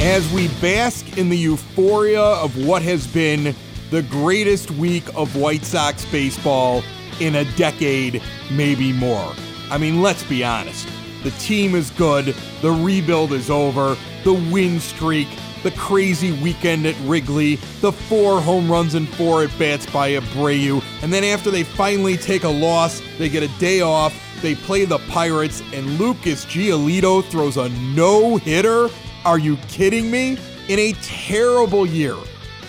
As we bask in the euphoria of what has been the greatest week of White Sox baseball in a decade, maybe more. I mean, let's be honest. The team is good, the rebuild is over, the win streak, the crazy weekend at Wrigley, the four home runs and four at bats by Abreu, and then after they finally take a loss, they get a day off, they play the Pirates, and Lucas Giolito throws a no hitter? Are you kidding me? In a terrible year,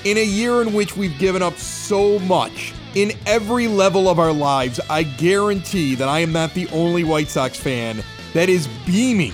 in a year in which we've given up so much, in every level of our lives, I guarantee that I am not the only White Sox fan that is beaming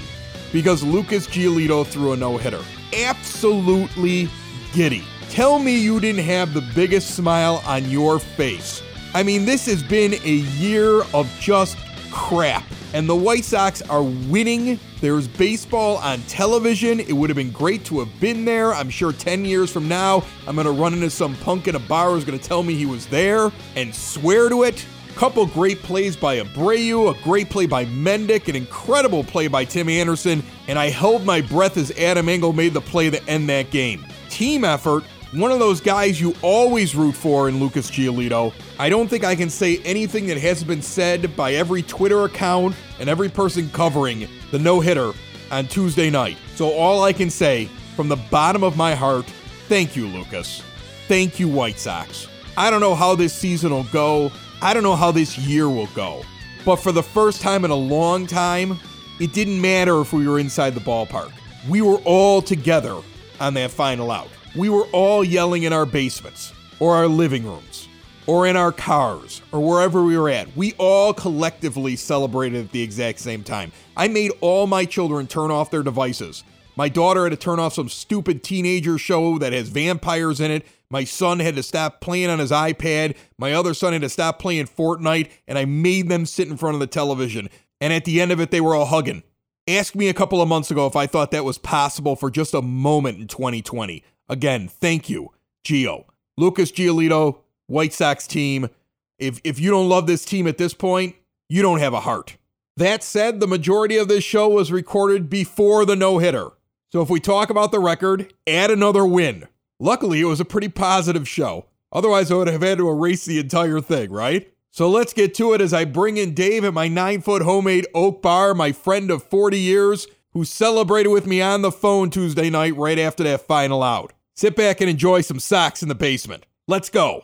because Lucas Giolito threw a no hitter. Absolutely giddy. Tell me you didn't have the biggest smile on your face. I mean, this has been a year of just crap. And the White Sox are winning. There's baseball on television. It would have been great to have been there. I'm sure 10 years from now, I'm going to run into some punk in a bar who's going to tell me he was there and swear to it. Couple great plays by Abreu, a great play by Mendick, an incredible play by Tim Anderson, and I held my breath as Adam Engel made the play to end that game. Team effort, one of those guys you always root for in Lucas Giolito. I don't think I can say anything that hasn't been said by every Twitter account and every person covering the no hitter on Tuesday night. So all I can say from the bottom of my heart, thank you, Lucas. Thank you, White Sox. I don't know how this season will go. I don't know how this year will go. But for the first time in a long time, it didn't matter if we were inside the ballpark. We were all together on that final out. We were all yelling in our basements, or our living rooms, or in our cars, or wherever we were at. We all collectively celebrated at the exact same time. I made all my children turn off their devices. My daughter had to turn off some stupid teenager show that has vampires in it. My son had to stop playing on his iPad. My other son had to stop playing Fortnite, and I made them sit in front of the television. And at the end of it, they were all hugging. Ask me a couple of months ago if I thought that was possible for just a moment in 2020. Again, thank you, Gio. Lucas Giolito, White Sox team. If, if you don't love this team at this point, you don't have a heart. That said, the majority of this show was recorded before the no hitter. So if we talk about the record, add another win. Luckily, it was a pretty positive show. Otherwise, I would have had to erase the entire thing, right? So let's get to it as I bring in Dave at my nine foot homemade oak bar, my friend of 40 years, who celebrated with me on the phone Tuesday night right after that final out. Sit back and enjoy some Sox in the basement. Let's go.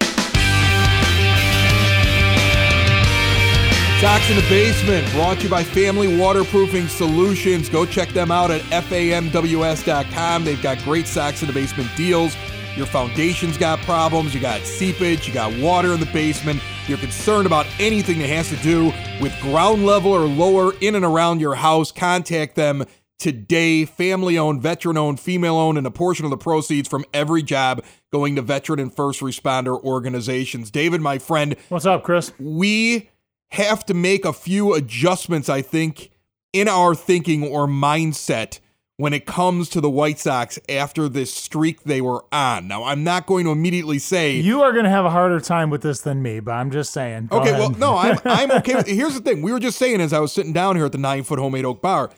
Sox in the Basement, brought to you by Family Waterproofing Solutions. Go check them out at famws.com. They've got great Sox in the Basement deals. Your foundation's got problems, you got seepage, you got water in the basement, you're concerned about anything that has to do with ground level or lower in and around your house, contact them today. Family owned, veteran owned, female owned, and a portion of the proceeds from every job going to veteran and first responder organizations. David, my friend. What's up, Chris? We have to make a few adjustments, I think, in our thinking or mindset when it comes to the White Sox after this streak they were on. Now, I'm not going to immediately say you are going to have a harder time with this than me, but I'm just saying. Okay, ahead. well, no, I'm I'm okay. With, here's the thing: we were just saying as I was sitting down here at the nine foot homemade oak bar,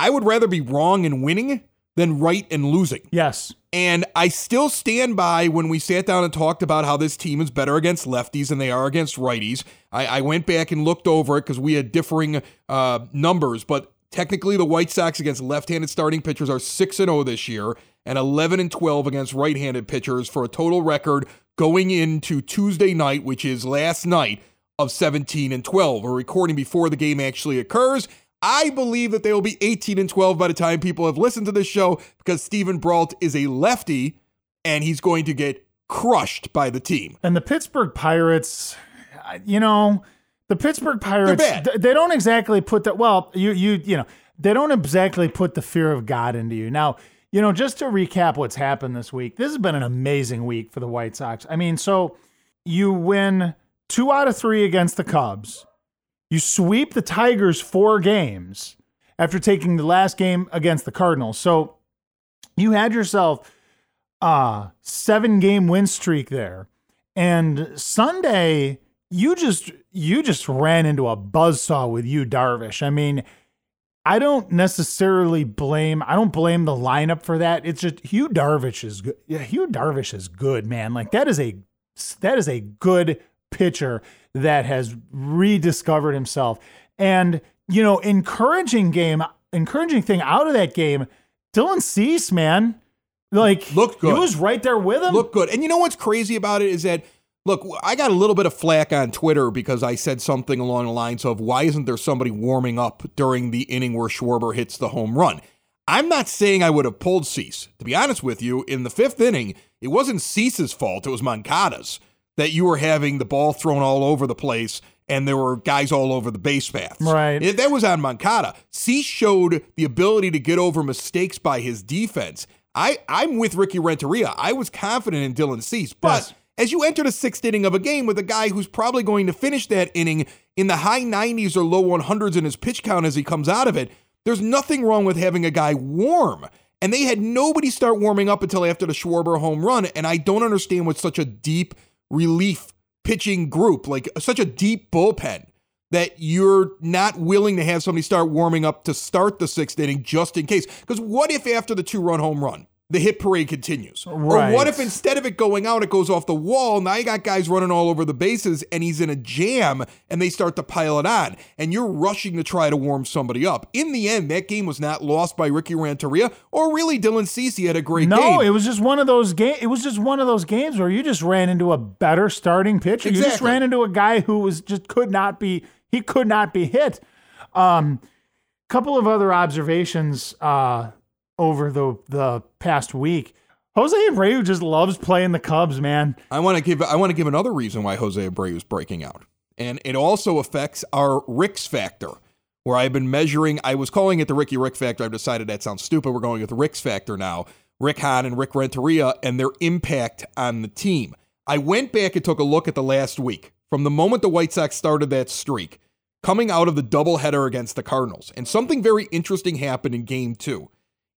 I would rather be wrong and winning than right and losing. Yes. And I still stand by when we sat down and talked about how this team is better against lefties than they are against righties. I, I went back and looked over it because we had differing uh, numbers, but technically the White Sox against left-handed starting pitchers are 6 and 0 this year and 11 and 12 against right-handed pitchers for a total record going into Tuesday night, which is last night of 17 and 12. We're recording before the game actually occurs. I believe that they will be 18 and 12 by the time people have listened to this show because Steven Brault is a lefty and he's going to get crushed by the team. And the Pittsburgh Pirates, you know, the Pittsburgh Pirates, they don't exactly put that. Well, you you you know, they don't exactly put the fear of God into you. Now, you know, just to recap what's happened this week, this has been an amazing week for the White Sox. I mean, so you win two out of three against the Cubs, you sweep the Tigers four games after taking the last game against the Cardinals. So you had yourself a seven game win streak there. And Sunday, you just you just ran into a buzzsaw with Yu Darvish. I mean, I don't necessarily blame I don't blame the lineup for that. It's just Yu Darvish is good. Yeah, Yu Darvish is good, man. Like that is a that is a good pitcher that has rediscovered himself. And you know, encouraging game, encouraging thing out of that game, Dylan Cease, man, like looked good. He was right there with him. Looked good. And you know what's crazy about it is that look, I got a little bit of flack on Twitter because I said something along the lines of why isn't there somebody warming up during the inning where Schwarber hits the home run? I'm not saying I would have pulled Cease. To be honest with you, in the fifth inning, it wasn't Cease's fault. It was Moncada's that you were having the ball thrown all over the place and there were guys all over the base paths. Right. It, that was on Moncada. Cease showed the ability to get over mistakes by his defense. I, I'm with Ricky Renteria. I was confident in Dylan Cease, but yes. as you enter the sixth inning of a game with a guy who's probably going to finish that inning in the high 90s or low 100s in his pitch count as he comes out of it, there's nothing wrong with having a guy warm. And they had nobody start warming up until after the Schwarber home run. And I don't understand what such a deep relief pitching group, like such a deep bullpen, that you're not willing to have somebody start warming up to start the sixth inning just in case. Because what if after the two run home run, the hit parade continues. Right. Or what if instead of it going out, it goes off the wall? Now you got guys running all over the bases and he's in a jam and they start to pile it on and you're rushing to try to warm somebody up. In the end, that game was not lost by Ricky Renteria or really Dylan Cease had a great no, game. No, it was just one of those games. It was just one of those games where you just ran into a better starting pitcher. Exactly. You just ran into a guy who was just could not be, he could not be hit. Um, couple of other observations uh, over the the past week. Jose Abreu just loves playing the Cubs, man. I want to give I want to give another reason why Jose Abreu is breaking out, and it also affects our Ricks factor, where I've been measuring. I was calling it the Ricky Rick factor. I've decided that sounds stupid. We're going with the Ricks factor now. Rick Hahn and Rick Renteria and their impact on the team. I went back and took a look at the last week from the moment the White Sox started that streak, coming out of the doubleheader against the Cardinals, and something very interesting happened in Game Two.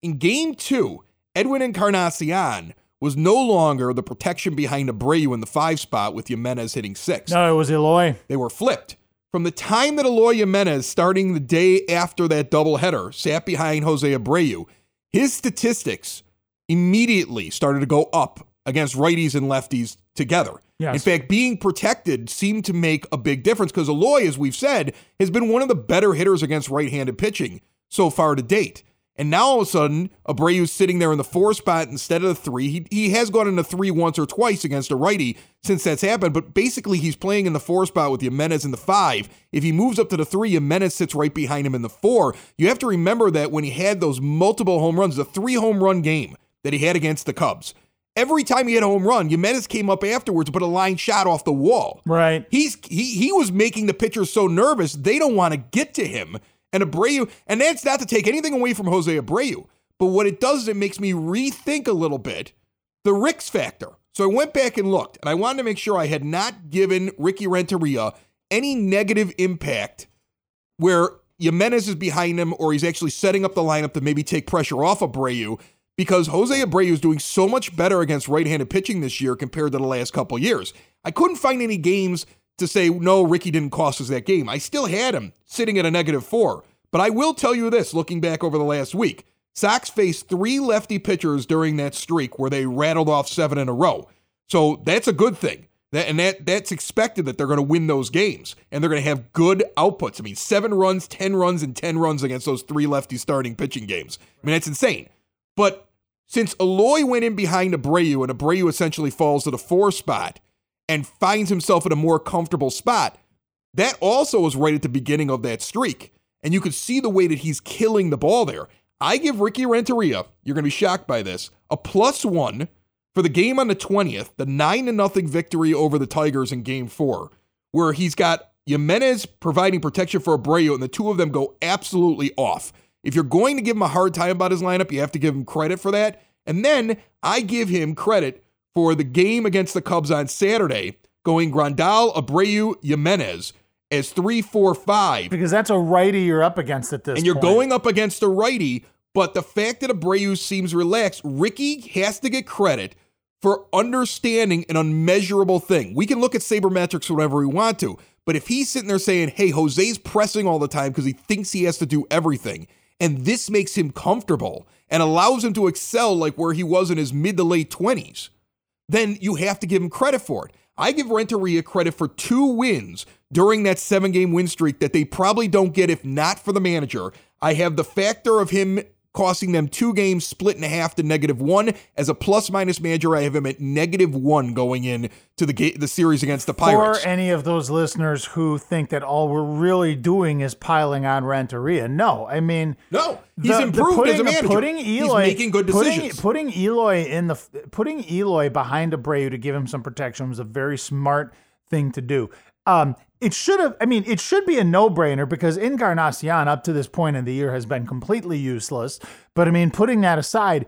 In game two, Edwin Encarnacion was no longer the protection behind Abreu in the five spot with Jimenez hitting six. No, it was Eloy. They were flipped. From the time that Eloy Jimenez, starting the day after that doubleheader, sat behind Jose Abreu, his statistics immediately started to go up against righties and lefties together. Yes. In fact, being protected seemed to make a big difference because Eloy, as we've said, has been one of the better hitters against right handed pitching so far to date. And now all of a sudden, Abreu's sitting there in the four spot instead of the three. He, he has gone into three once or twice against a righty since that's happened, but basically he's playing in the four spot with Jimenez in the five. If he moves up to the three, Jimenez sits right behind him in the four. You have to remember that when he had those multiple home runs, the three home run game that he had against the Cubs, every time he had a home run, Jimenez came up afterwards, but a line shot off the wall. Right. He's he he was making the pitchers so nervous they don't want to get to him and Abreu, and that's not to take anything away from Jose Abreu, but what it does is it makes me rethink a little bit the Ricks factor. So I went back and looked, and I wanted to make sure I had not given Ricky Renteria any negative impact where Jimenez is behind him or he's actually setting up the lineup to maybe take pressure off Abreu because Jose Abreu is doing so much better against right-handed pitching this year compared to the last couple years. I couldn't find any games to say, no, Ricky didn't cost us that game. I still had him sitting at a negative four. But I will tell you this looking back over the last week Sox faced three lefty pitchers during that streak where they rattled off seven in a row. So that's a good thing. That, and that that's expected that they're going to win those games and they're going to have good outputs. I mean, seven runs, 10 runs, and 10 runs against those three lefty starting pitching games. I mean, that's insane. But since Eloy went in behind Abreu and Abreu essentially falls to the four spot, and finds himself in a more comfortable spot. That also was right at the beginning of that streak. And you could see the way that he's killing the ball there. I give Ricky Renteria, you're going to be shocked by this, a plus one for the game on the 20th, the 9 0 victory over the Tigers in game four, where he's got Jimenez providing protection for Abreu, and the two of them go absolutely off. If you're going to give him a hard time about his lineup, you have to give him credit for that. And then I give him credit for the game against the Cubs on Saturday, going Grandal, Abreu, Jimenez as three, four, five. Because that's a righty you're up against at this And you're point. going up against a righty, but the fact that Abreu seems relaxed, Ricky has to get credit for understanding an unmeasurable thing. We can look at sabermetrics whenever we want to, but if he's sitting there saying, hey, Jose's pressing all the time because he thinks he has to do everything, and this makes him comfortable and allows him to excel like where he was in his mid to late 20s, then you have to give him credit for it. I give Renteria credit for two wins during that seven game win streak that they probably don't get if not for the manager. I have the factor of him costing them two games split in half to negative one. As a plus minus manager, I have him at negative one going in to the ga- the series against the Pirates. For any of those listeners who think that all we're really doing is piling on Renteria, no. I mean, no, he's the- the improved putting, as a manager. Putting Eloy, he's making good putting- decisions. Putting, Eloy in the putting Eloy behind Abreu to give him some protection was a very smart thing to do. Um, it should have. I mean, it should be a no-brainer because Encarnacion up to this point in the year has been completely useless. But I mean, putting that aside,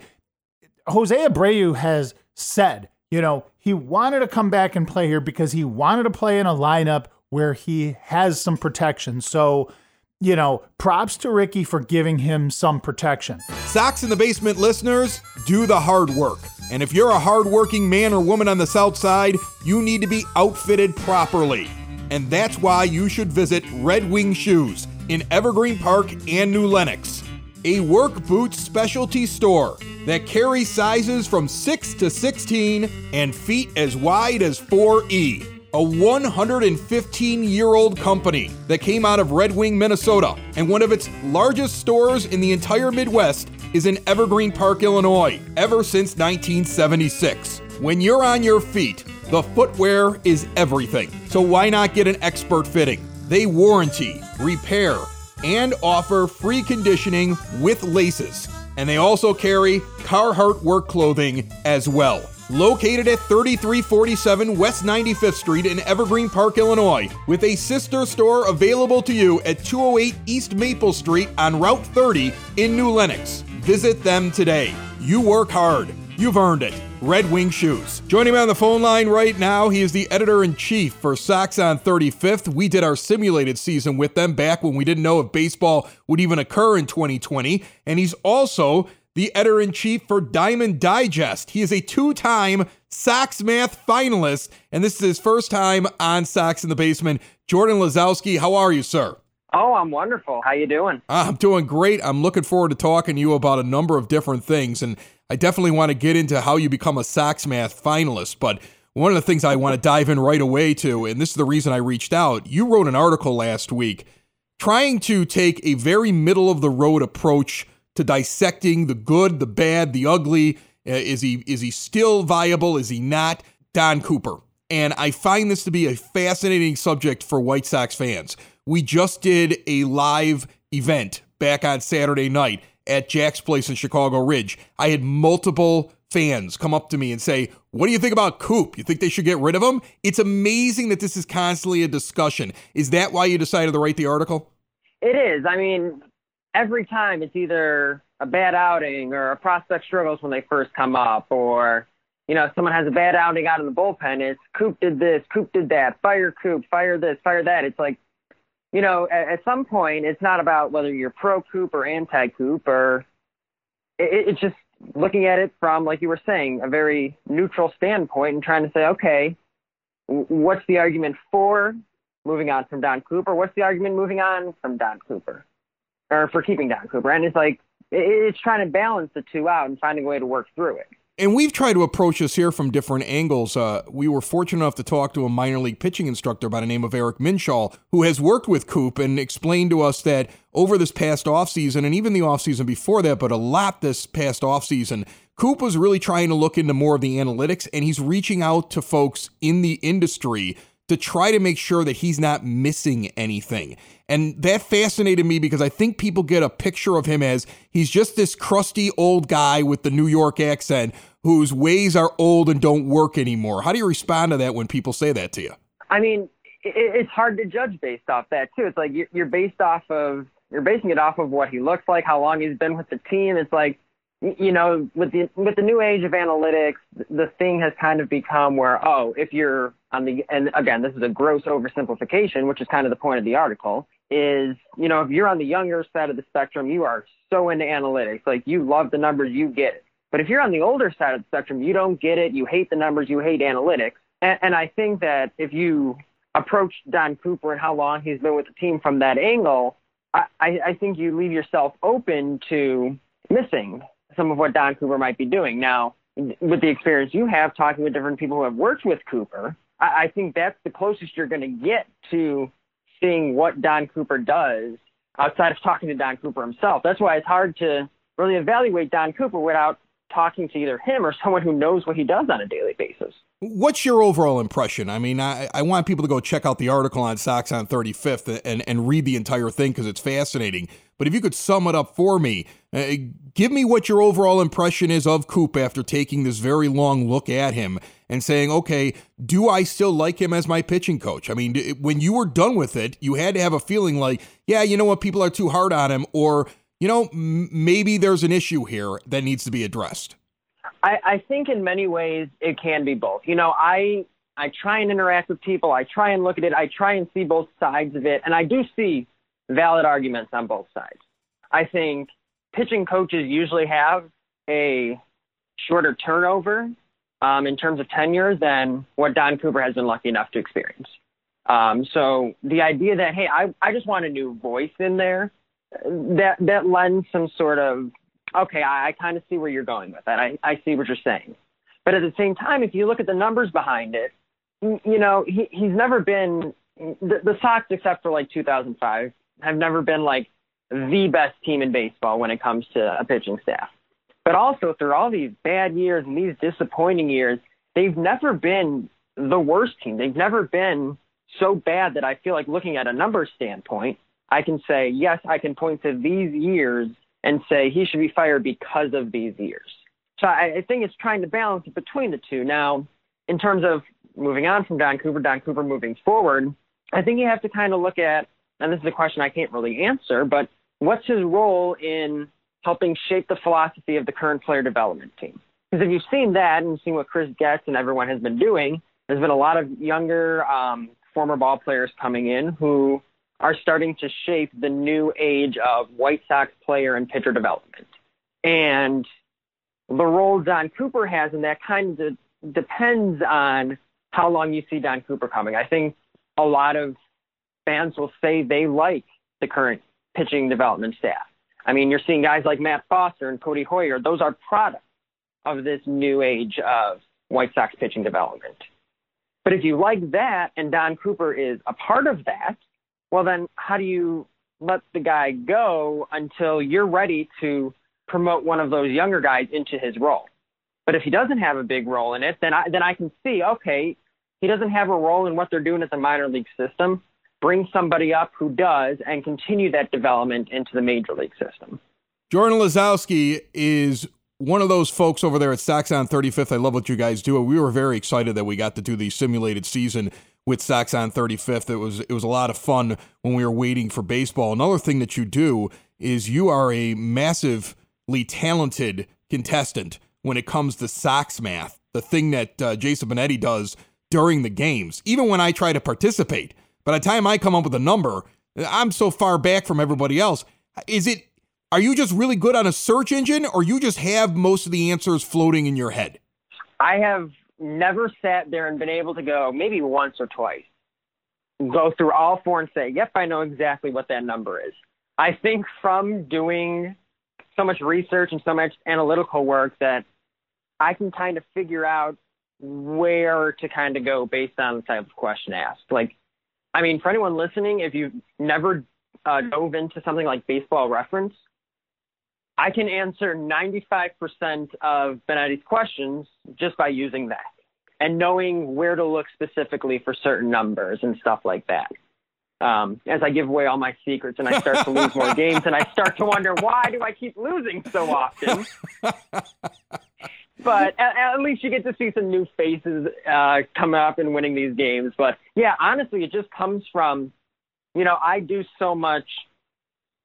Jose Abreu has said, you know, he wanted to come back and play here because he wanted to play in a lineup where he has some protection. So, you know, props to Ricky for giving him some protection. Sox in the Basement listeners, do the hard work. And if you're a hardworking man or woman on the South Side, you need to be outfitted properly. And that's why you should visit Red Wing Shoes in Evergreen Park and New Lenox, a work boots specialty store that carries sizes from 6 to 16 and feet as wide as 4E. A 115 year old company that came out of Red Wing, Minnesota, and one of its largest stores in the entire Midwest is in Evergreen Park, Illinois, ever since 1976. When you're on your feet, the footwear is everything. So why not get an expert fitting? They warranty, repair, and offer free conditioning with laces. And they also carry Carhartt work clothing as well. Located at 3347 West 95th Street in Evergreen Park, Illinois, with a sister store available to you at 208 East Maple Street on Route 30 in New Lenox. Visit them today. You work hard. You've earned it. Red Wing Shoes. Joining me on the phone line right now, he is the editor in chief for Sox on 35th. We did our simulated season with them back when we didn't know if baseball would even occur in 2020. And he's also the editor in chief for Diamond Digest. He is a two time Sox Math finalist, and this is his first time on Sox in the Basement. Jordan Lazowski, how are you, sir? Oh, I'm wonderful. How you doing? I'm doing great. I'm looking forward to talking to you about a number of different things, and I definitely want to get into how you become a Sox Math finalist. But one of the things I want to dive in right away to, and this is the reason I reached out, you wrote an article last week trying to take a very middle of the road approach to dissecting the good, the bad, the ugly. Uh, is he is he still viable? Is he not? Don Cooper. And I find this to be a fascinating subject for White Sox fans. We just did a live event back on Saturday night at Jack's Place in Chicago Ridge. I had multiple fans come up to me and say, What do you think about Coop? You think they should get rid of him? It's amazing that this is constantly a discussion. Is that why you decided to write the article? It is. I mean, every time it's either a bad outing or a prospect struggles when they first come up, or you know, someone has a bad outing out in the bullpen. It's Coop did this, Coop did that, fire Coop, fire this, fire that. It's like, you know, at, at some point, it's not about whether you're pro Coop or anti Coop, or it, it's just looking at it from, like you were saying, a very neutral standpoint and trying to say, okay, what's the argument for moving on from Don Cooper? What's the argument moving on from Don Cooper? Or for keeping Don Cooper? And it's like, it's trying to balance the two out and finding a way to work through it. And we've tried to approach this here from different angles. Uh, we were fortunate enough to talk to a minor league pitching instructor by the name of Eric Minshall, who has worked with Coop and explained to us that over this past offseason, and even the offseason before that, but a lot this past offseason, Coop was really trying to look into more of the analytics, and he's reaching out to folks in the industry to try to make sure that he's not missing anything. And that fascinated me because I think people get a picture of him as he's just this crusty old guy with the New York accent whose ways are old and don't work anymore. How do you respond to that when people say that to you? I mean, it's hard to judge based off that too. It's like you're based off of you're basing it off of what he looks like, how long he's been with the team. It's like, you know, with the with the new age of analytics, the thing has kind of become where, oh, if you're on the and again, this is a gross oversimplification, which is kind of the point of the article, is you know, if you're on the younger side of the spectrum, you are so into analytics, like you love the numbers, you get it. But if you're on the older side of the spectrum, you don't get it, you hate the numbers, you hate analytics. And, and I think that if you approach Don Cooper and how long he's been with the team from that angle, I, I think you leave yourself open to missing some of what Don Cooper might be doing. Now, with the experience you have talking with different people who have worked with Cooper, I, I think that's the closest you're going to get to seeing what Don Cooper does outside of talking to Don Cooper himself. That's why it's hard to really evaluate Don Cooper without talking to either him or someone who knows what he does on a daily basis. What's your overall impression? I mean, I, I want people to go check out the article on Sox on 35th and, and read the entire thing because it's fascinating. But if you could sum it up for me, uh, give me what your overall impression is of Coop after taking this very long look at him and saying, okay, do I still like him as my pitching coach? I mean, when you were done with it, you had to have a feeling like, yeah, you know what, people are too hard on him, or, you know, m- maybe there's an issue here that needs to be addressed. I, I think in many ways it can be both. You know, I I try and interact with people. I try and look at it. I try and see both sides of it, and I do see valid arguments on both sides. I think pitching coaches usually have a shorter turnover um, in terms of tenure than what Don Cooper has been lucky enough to experience. Um, so the idea that hey, I, I just want a new voice in there, that that lends some sort of okay, I, I kind of see where you're going with that. I, I see what you're saying. But at the same time, if you look at the numbers behind it, you know, he, he's never been the, the Sox, except for like 2005, have never been like the best team in baseball when it comes to a pitching staff. But also through all these bad years and these disappointing years, they've never been the worst team. They've never been so bad that I feel like looking at a numbers standpoint, I can say, yes, I can point to these years and say he should be fired because of these years. So I, I think it's trying to balance between the two. Now, in terms of moving on from Don Cooper, Don Cooper moving forward, I think you have to kind of look at, and this is a question I can't really answer, but what's his role in helping shape the philosophy of the current player development team? Because if you've seen that and seen what Chris Getz and everyone has been doing, there's been a lot of younger um, former ball players coming in who are starting to shape the new age of White Sox player and pitcher development. And the role Don Cooper has in that kind of depends on how long you see Don Cooper coming. I think a lot of fans will say they like the current pitching development staff. I mean, you're seeing guys like Matt Foster and Codi Heuer. Those are products of this new age of White Sox pitching development. But if you like that and Don Cooper is a part of that, well, then how do you let the guy go until you're ready to promote one of those younger guys into his role? But if he doesn't have a big role in it, then I, then I can see, okay, he doesn't have a role in what they're doing at the minor league system. Bring somebody up who does and continue that development into the major league system. Jordan Lazowski is one of those folks over there at Sox on 35th. I love what you guys do. We were very excited that we got to do the simulated season with Sox on 35th. It was it was a lot of fun when we were waiting for baseball. Another thing that you do is you are a massively talented contestant when it comes to Sox math, the thing that uh, Jason Benetti does during the games. Even when I try to participate, by the time I come up with a number, I'm so far back from everybody else. Is it are you just really good on a search engine or you just have most of the answers floating in your head? I have never sat there and been able to go maybe once or twice, go through all four and say, yep, I know exactly what that number is. I think from doing so much research and so much analytical work that I can kind of figure out where to kind of go based on the type of question asked. Like, I mean, for anyone listening, if you've never uh, dove into something like baseball reference, I can answer 95% of Benetti's questions just by using that and knowing where to look specifically for certain numbers and stuff like that. Um, as I give away all my secrets and I start to lose more games and I start to wonder why do I keep losing so often? but at, at, least you get to see some new faces uh, come up and winning these games. But yeah, honestly, it just comes from, you know, I do so much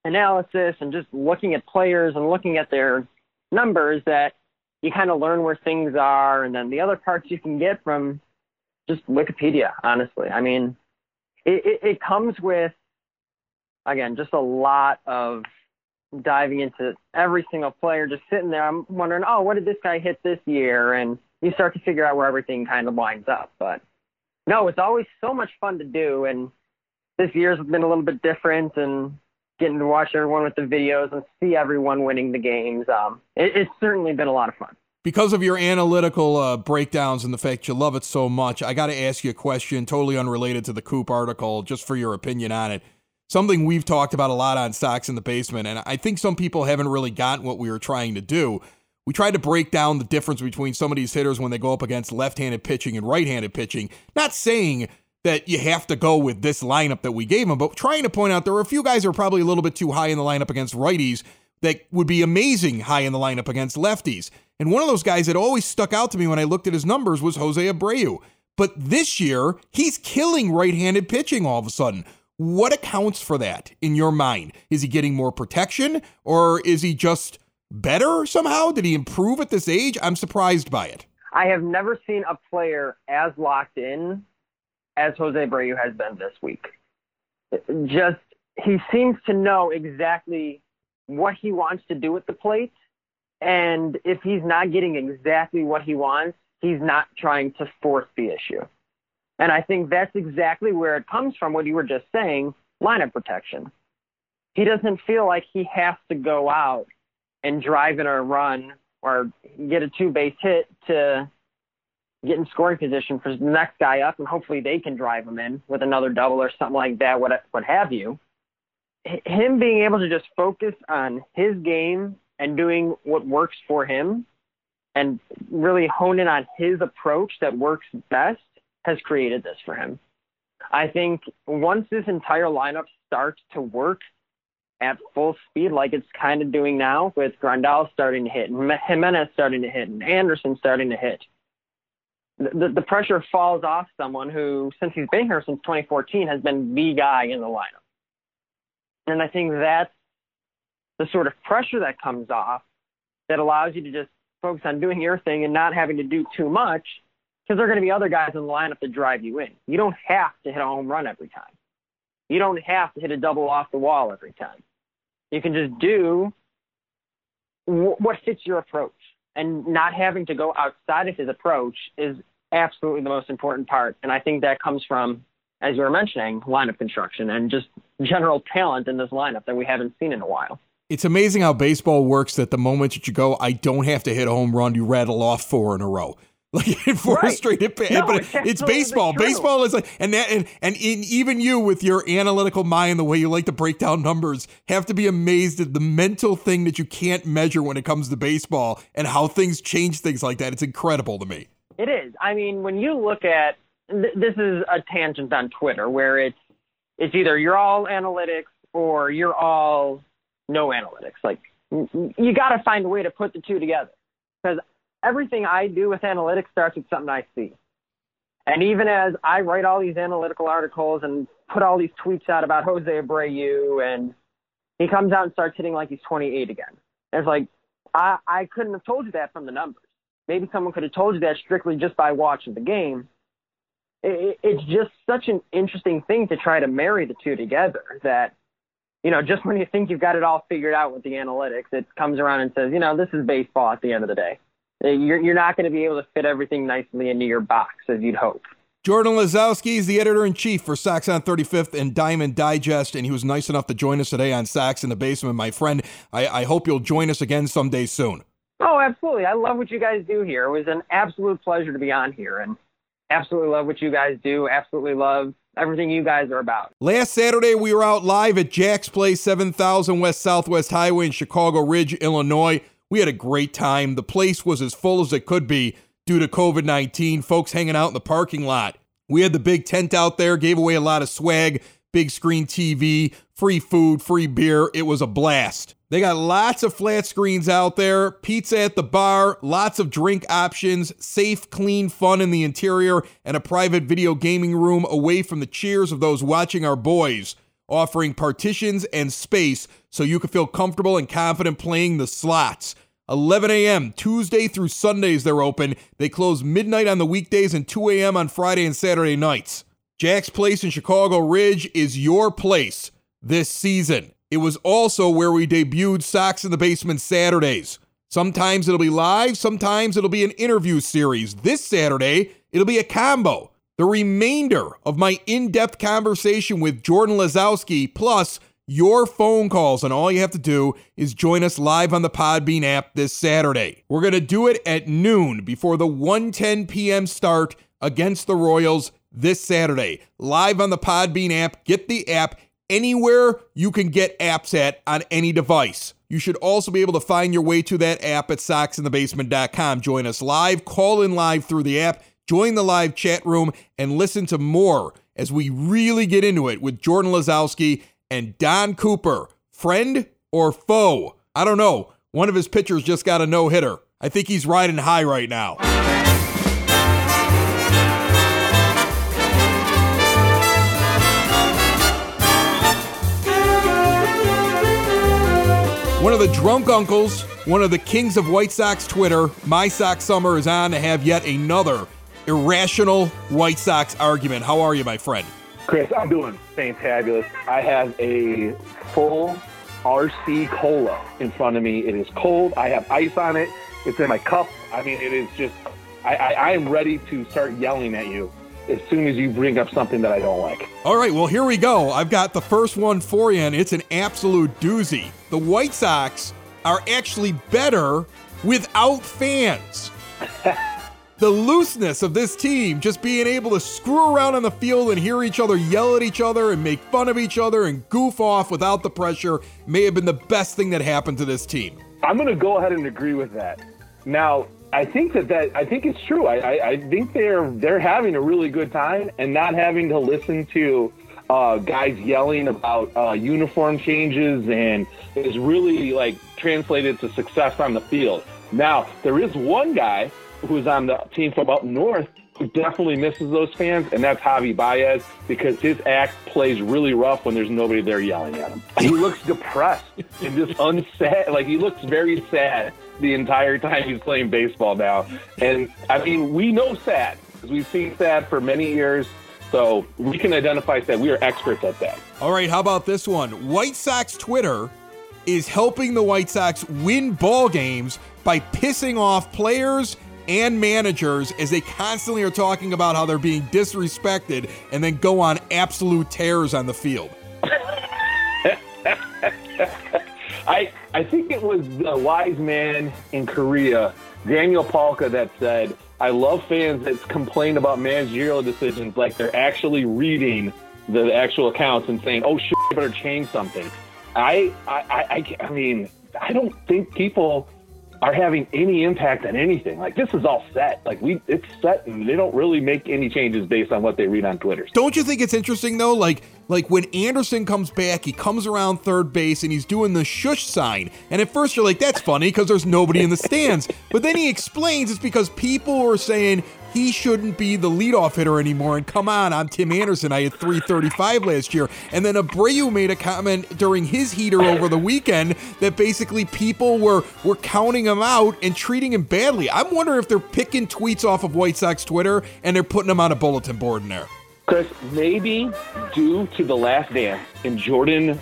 analysis and just looking at players and looking at their numbers that you kind of learn where things are. And then the other parts you can get from just Wikipedia, honestly. I mean, it, it, it comes with, again, just a lot of diving into every single player, just sitting there. I'm wondering, oh, what did this guy hit this year? And you start to figure out where everything kind of lines up. But no, it's always so much fun to do. And this year's been a little bit different and getting to watch everyone with the videos and see everyone winning the games. Um, it, it's certainly been a lot of fun. Because of your analytical uh, breakdowns and the fact you love it so much, I got to ask you a question totally unrelated to the Coop article, just for your opinion on it. Something we've talked about a lot on Sox in the Basement, and I think some people haven't really gotten what we were trying to do. We tried to break down the difference between some of these hitters when they go up against left handed pitching and right handed pitching. Not saying that you have to go with this lineup that we gave them, but trying to point out there were a few guys who are probably a little bit too high in the lineup against righties that would be amazing high in the lineup against lefties. And one of those guys that always stuck out to me when I looked at his numbers was Jose Abreu. But this year, he's killing right handed pitching all of a sudden. What accounts for that in your mind? Is he getting more protection or is he just better somehow? Did he improve at this age? I'm surprised by it. I have never seen a player as locked in as Jose Abreu has been this week. Just, he seems to know exactly what he wants to do at the plate. And if he's not getting exactly what he wants, he's not trying to force the issue. And I think that's exactly where it comes from, what you were just saying lineup protection. He doesn't feel like he has to go out and drive in a run or get a two base hit to get in scoring position for the next guy up, and hopefully they can drive him in with another double or something like that, what what have you. Him being able to just focus on his game and doing what works for him, and really hone in on his approach that works best, has created this for him. I think once this entire lineup starts to work at full speed, like it's kind of doing now, with Grandal starting to hit, and Jimenez starting to hit, and Anderson starting to hit the, the pressure falls off someone who, since he's been here since 2014, has been the guy in the lineup. And I think that's the sort of pressure that comes off that allows you to just focus on doing your thing and not having to do too much because there are going to be other guys in the lineup that drive you in. You don't have to hit a home run every time. You don't have to hit a double off the wall every time. You can just do what fits your approach and not having to go outside of his approach is absolutely the most important part. And I think that comes from, as you were mentioning, lineup construction and just general talent in this lineup that we haven't seen in a while. It's amazing how baseball works that the moment that you go, I don't have to hit a home run, you rattle off four in a row. Like for right. straight hit, no, but it's, it's baseball. True. Baseball is like, and that, and and in, even you with your analytical mind, the way you like to break down numbers, have to be amazed at the mental thing that you can't measure when it comes to baseball and how things change things like that. It's incredible to me. It is. I mean, when you look at this is a tangent on Twitter where it's it's either you're all analytics or you're all no analytics. Like you got to find a way to put the two together because everything I do with analytics starts with something I see. And even as I write all these analytical articles and put all these tweets out about Jose Abreu, and he comes out and starts hitting like he's 28 again. And it's like I, I couldn't have told you that from the numbers maybe someone could have told you that strictly just by watching the game. It, it's just such an interesting thing to try to marry the two together that, you know, just when you think you've got it all figured out with the analytics, it comes around and says, you know, this is baseball at the end of the day. You're, you're not going to be able to fit everything nicely into your box as you'd hope. Jordan Lazowski is the editor in chief for Sox on 35th and Diamond Digest, and he was nice enough to join us today on Sox in the Basement. My friend, I, I hope you'll join us again someday soon. Oh, absolutely. I love what you guys do here. It was an absolute pleasure to be on here and absolutely love what you guys do. Absolutely love everything you guys are about. Last Saturday, we were out live at Jack's Place, 7000 West Southwest Highway in Chicago Ridge, Illinois. We had a great time. The place was as full as it could be due to COVID 19, folks hanging out in the parking lot. We had the big tent out there, gave away a lot of swag, big screen TV, free food, free beer. It was a blast. They got lots of flat screens out there, pizza at the bar, lots of drink options, safe, clean fun in the interior, and a private video gaming room away from the cheers of those watching our boys. Offering partitions and space so you can feel comfortable and confident playing the slots. 11 a.m. Tuesday through Sundays, they're open. They close midnight on the weekdays and 2 a.m. on Friday and Saturday nights. Jack's Place in Chicago Ridge is your place this season. It was also where we debuted Sox in the Basement Saturdays. Sometimes it'll be live, sometimes it'll be an interview series. This Saturday, it'll be a combo. The remainder of my in depth conversation with Jordan Lazowski, plus your phone calls, and all you have to do is join us live on the Podbean app this Saturday. We're going to do it at noon before the 1:10 p.m. start against the Royals this Saturday. Live on the Podbean app. Get the app anywhere you can get apps at on any device. You should also be able to find your way to that app at soxinthebasement.com. Join us live, call in live through the app, join the live chat room, and listen to more as we really get into it with Jordan Lazowski and Don Cooper. Friend or foe? I don't know. One of his pitchers just got a no hitter. I think he's riding high right now. One of the drunk uncles, one of the kings of White Sox Twitter, My Sox Summer is on to have yet another irrational White Sox argument. How are you, my friend? Chris, I'm doing fantabulous. I have a full RC cola in front of me. It is cold. I have ice on it. It's in my cup. I mean, it is just. I, I, I am ready to start yelling at you as soon as you bring up something that I don't like. All right, well, here we go. I've got the first one for you, and it's an absolute doozy. The White Sox are actually better without fans. the looseness of this team, just being able to screw around on the field and hear each other yell at each other and make fun of each other and goof off without the pressure, may have been the best thing that happened to this team. I'm going to go ahead and agree with that. Now, I think that, that I think it's true. I, I, I think they're they're having a really good time and not having to listen to uh, guys yelling about uh, uniform changes and is really like translated to success on the field. Now there is one guy who's on the team from up north who definitely misses those fans, and that's Javi Baez because his act plays really rough when there's nobody there yelling at him. He looks depressed and just unsad. Like he looks very sad the entire time he's playing baseball now. And I mean, we know sad because we've seen sad for many years. So we can identify sad. We are experts at that. All right, how about this one? White Sox Twitter is helping the White Sox win ball games by pissing off players and managers as they constantly are talking about how they're being disrespected and then go on absolute tears on the field. I I think it was the wise man in Korea, Daniel Palka, that said, "I love fans that complain about managerial decisions like they're actually reading the actual accounts and saying, "Oh shit, I better change something." I I I, I mean, I don't think people are having any impact on anything. Like this is all set. Like we, it's set, and they don't really make any changes based on what they read on Twitter. Don't you think it's interesting though? Like, like when Anderson comes back, he comes around third base and he's doing the shush sign. And at first you're like, that's funny because there's nobody in the stands. But then he explains it's because people were saying he shouldn't be the leadoff hitter anymore. And come on, I'm Tim Anderson. I had 335 last year. And then Abreu made a comment during his heater over the weekend that basically people were were counting him out and treating him badly. I'm wondering if they're picking tweets off of White Sox Twitter and they're putting them on a bulletin board in there. Chris, maybe due to the last dance and Jordan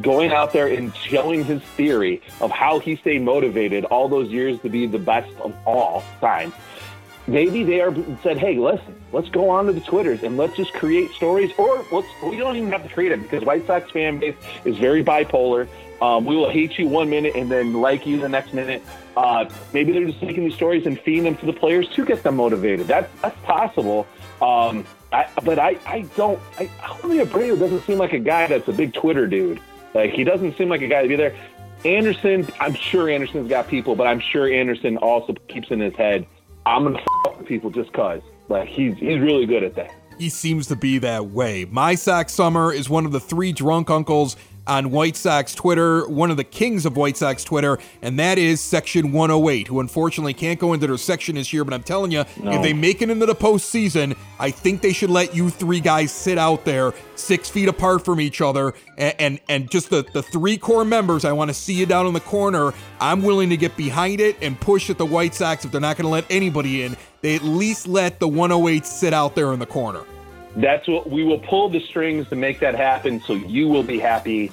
going out there and showing his theory of how he stayed motivated all those years to be the best of all time maybe they are said, hey, listen, let's go on to the Twitters and let's just create stories, or let's we don't even have to create them because White Sox fan base is very bipolar. Um, we will hate you one minute and then like you the next minute. Uh, maybe they're just taking these stories and feeding them to the players to get them motivated. That's that's possible. Um, I, but I, don't I don't. I, Julio Abreu doesn't seem like a guy that's a big Twitter dude. Like he doesn't seem like a guy to be there. Anderson, I'm sure Anderson's got people, but I'm sure Anderson also keeps in his head I'm gonna f- people just cause. Like he's he's really good at that. He seems to be that way. My Sox Summer is one of the three drunk uncles on White Sox Twitter, one of the kings of White Sox Twitter, and that is Section 108, who unfortunately can't go into their section this year. But I'm telling you, No. if they make it into the postseason, I think they should let you three guys sit out there six feet apart from each other, and and, and just the, the three core members. I want to see you down in the corner. I'm willing to get behind it and push at the White Sox if they're not going to let anybody in. They at least let the 108 sit out there in the corner. That's what we will pull the strings to make that happen. So you will be happy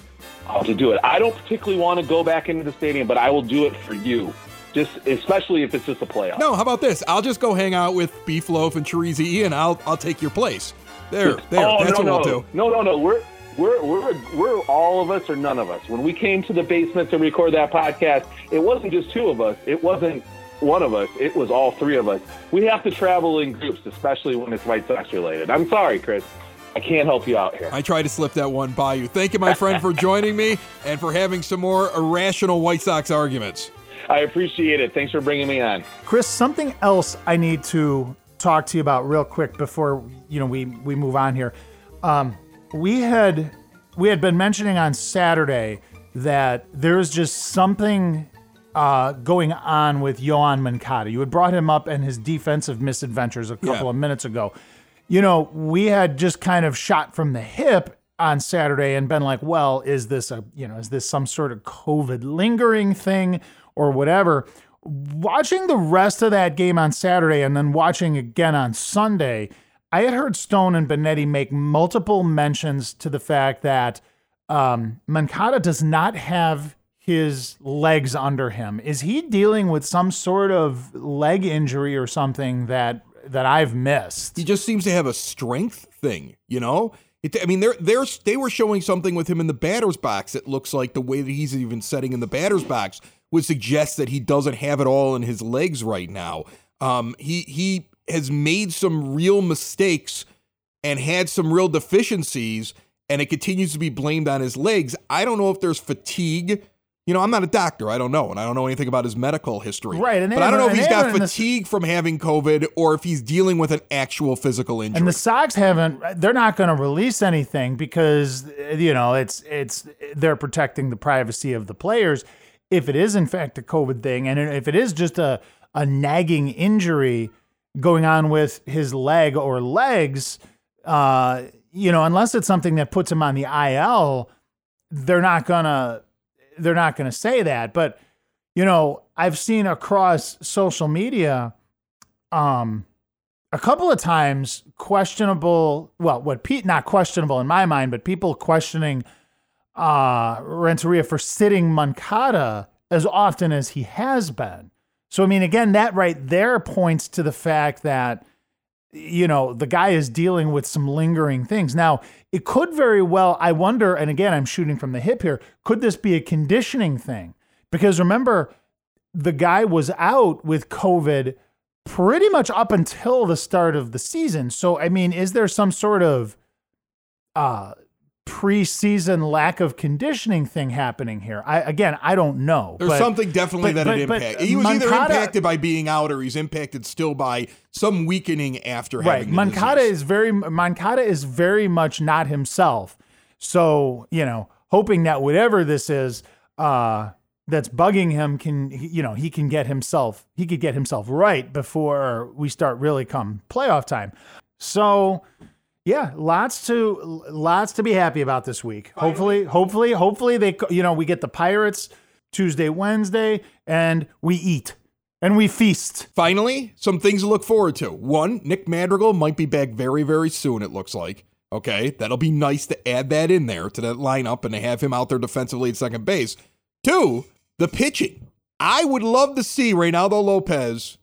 uh, to do it. I don't particularly want to go back into the stadium, but I will do it for you. Just especially if it's just a playoff. No, how about this? I'll just go hang out with Beef Loaf and Chorizo E, and I'll I'll take your place. There, there. oh, that's no, what no. we'll do. No, no, no. We're we're we're we're all of us or none of us. When we came to the basement to record that podcast, it wasn't just two of us. It wasn't one of us. It was all three of us. We have to travel in groups, especially when it's White Sox related. I'm sorry, Chris. I can't help you out here. I tried to slip that one by you. Thank you, my friend, for joining me and for having some more irrational White Sox arguments. I appreciate it. Thanks for bringing me on. Chris, something else I need to talk to you about real quick before you know we we move on here. Um, we had we had been mentioning on Saturday that there's just something uh, going on with Yoan Moncada. You had brought him up and his defensive misadventures a couple Yeah. of minutes ago. You know, we had just kind of shot from the hip on Saturday and been like, well, is this a, you know, is this some sort of COVID lingering thing or whatever? Watching the rest of that game on Saturday and then watching again on Sunday, I had heard Stone and Benetti make multiple mentions to the fact that um, Moncada does not have his legs under him. Is he dealing with some sort of leg injury or something that that I've missed? He just seems to have a strength thing, you know. It, I mean, they're they're they were showing something with him in the batter's box. It looks like the way that he's even setting in the batter's box would suggest that he doesn't have it all in his legs right now. Um, he he has made some real mistakes and had some real deficiencies, and it continues to be blamed on his legs. I don't know if there's fatigue. You know, I'm not a doctor. I don't know, and I don't know anything about his medical history. Right, and but I don't know if he's got haven't in this- fatigue from having COVID or if he's dealing with an actual physical injury. And the Sox haven't. They're not going to release anything because you know it's it's they're protecting the privacy of the players. If it is in fact a COVID thing, and if it is just a a nagging injury going on with his leg or legs, uh, you know, unless it's something that puts him on the IL, they're not gonna they're not gonna say that. But you know, I've seen across social media, um, a couple of times questionable well what pete not questionable in my mind but people questioning uh renteria for sitting moncada as often as he has been so i mean again that right there points to the fact that you know the guy is dealing with some lingering things now it could very well i wonder and again i'm shooting from the hip here could this be a conditioning thing because remember the guy was out with covid pretty much up until the start of the season. So, I mean, is there some sort of uh, preseason lack of conditioning thing happening here? I again, I don't know. There's but- something definitely but- that it impacted. He was either impacted by being out or he's impacted still by some weakening after right. having Moncada is very Moncada is very much not himself. So you know, hoping that whatever this is, uh, that's bugging him can you know he can get himself he could get himself right before we start really come playoff time. So yeah, lots to lots to be happy about this week. Hopefully, hopefully, hopefully they you know we get the Pirates Tuesday, Wednesday, and we eat and we feast. Finally, some things to look forward to. One, Nick Madrigal might be back very, very soon, it looks like. Okay, that'll be nice to add that in there to that lineup and to have him out there defensively at second base. Two, the pitching. I would love to see Reynaldo Lopez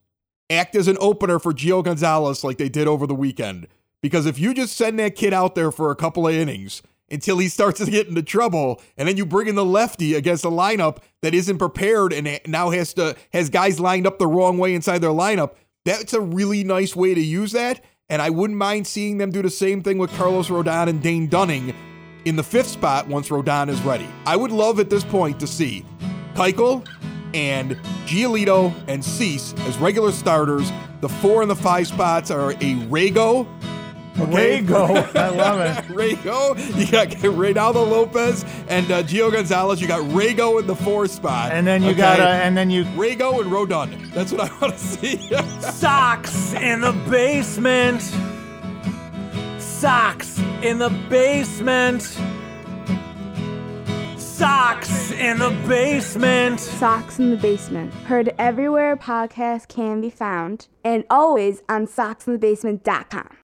act as an opener for Gio Gonzalez like they did over the weekend. Because if you just send that kid out there for a couple of innings until he starts to get into trouble, and then you bring in the lefty against a lineup that isn't prepared and now has to has guys lined up the wrong way inside their lineup, that's a really nice way to use that. And I wouldn't mind seeing them do the same thing with Carlos Rodon and Dane Dunning in the fifth spot once Rodon is ready. I would love at this point to see Keuchel and Giolito and Cease as regular starters. The four and the five spots are a Rago, Okay? Raygo. I love it. Rago, you got Reynaldo Lopez and uh, Gio Gonzalez. You got Rago in the four spot. And then you okay? got to and then you Rago and Rodon. That's what I want to see. Sox in the basement. Sox in the basement. Sox in the basement. Sox in the Basement. Heard everywhere a podcast can be found, and always on soxinthebasement.com.